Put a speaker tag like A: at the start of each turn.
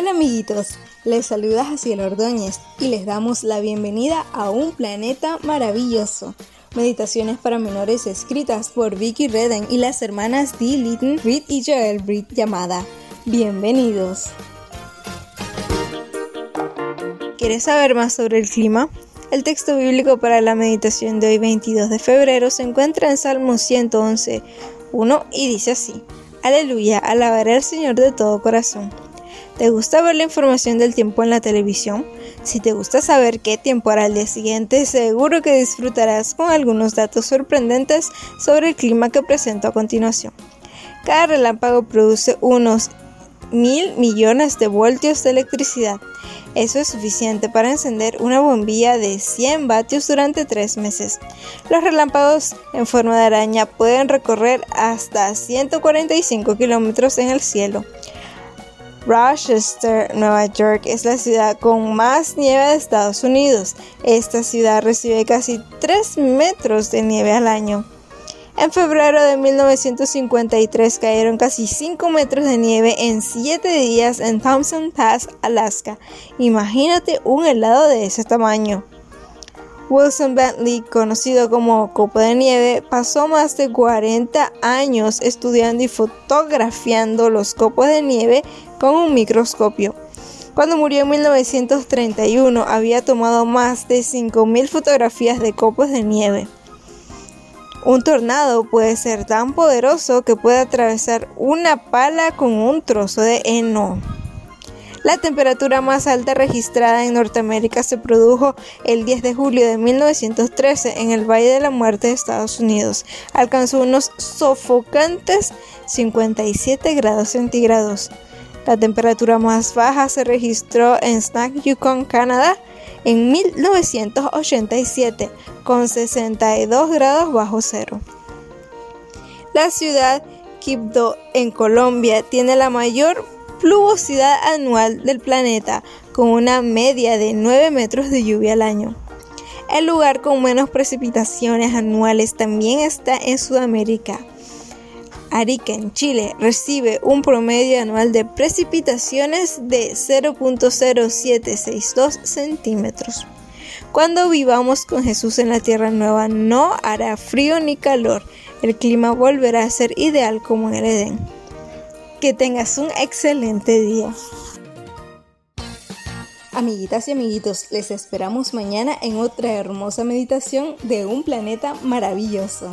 A: Hola amiguitos, les saluda Jaciel Ordóñez y les damos la bienvenida a un planeta maravilloso. Meditaciones para menores escritas por Vicky Redden y las hermanas Dee Litton, Reed y Joel Reed llamada Bienvenidos. ¿Quieres saber más sobre el clima? El texto bíblico para la meditación de hoy 22 de febrero se encuentra en Salmo 111, 1 y dice así. Aleluya, alabaré al Señor de todo corazón. ¿Te gusta ver la información del tiempo en la televisión? Si te gusta saber qué tiempo hará el día siguiente, seguro que disfrutarás con algunos datos sorprendentes sobre el clima que presento a continuación. Cada relámpago produce unos mil millones de voltios de electricidad. Eso es suficiente para encender una bombilla de 100 vatios durante tres meses. Los relámpagos en forma de araña pueden recorrer hasta 145 kilómetros en el cielo. Rochester, Nueva York, es la ciudad con más nieve de Estados Unidos. Esta ciudad recibe casi 3 metros de nieve al año. En febrero de 1953 cayeron casi 5 metros de nieve en 7 días en Thompson Pass, Alaska. Imagínate un helado de ese tamaño. Wilson Bentley, conocido como Copo de Nieve, pasó más de 40 años estudiando y fotografiando los copos de nieve con un microscopio. Cuando murió en 1931 había tomado más de 5.000 fotografías de copos de nieve. Un tornado puede ser tan poderoso que puede atravesar una pala con un trozo de heno. La temperatura más alta registrada en Norteamérica se produjo el 10 de julio de 1913 en el Valle de la Muerte de Estados Unidos. Alcanzó unos sofocantes 57 grados centígrados. La temperatura más baja se registró en Snack, Yukon, Canadá, en 1987 con 62 grados bajo cero. La ciudad Quibdó en Colombia tiene la mayor pluvosidad anual del planeta con una media de 9 metros de lluvia al año. El lugar con menos precipitaciones anuales también está en Sudamérica. Arica, en Chile, recibe un promedio anual de precipitaciones de 0.0762 centímetros. Cuando vivamos con Jesús en la Tierra Nueva no hará frío ni calor, el clima volverá a ser ideal como en el Edén. Que tengas un excelente día. Amiguitas y amiguitos, les esperamos mañana en otra hermosa meditación de un planeta maravilloso.